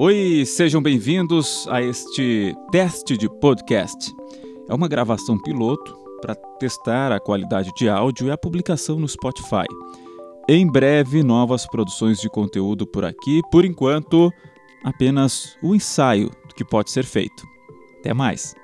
Oi, sejam bem-vindos a este teste de podcast. É uma gravação piloto para testar a qualidade de áudio e a publicação no Spotify. Em breve, novas produções de conteúdo por aqui. Por enquanto, apenas o ensaio do que pode ser feito. Até mais!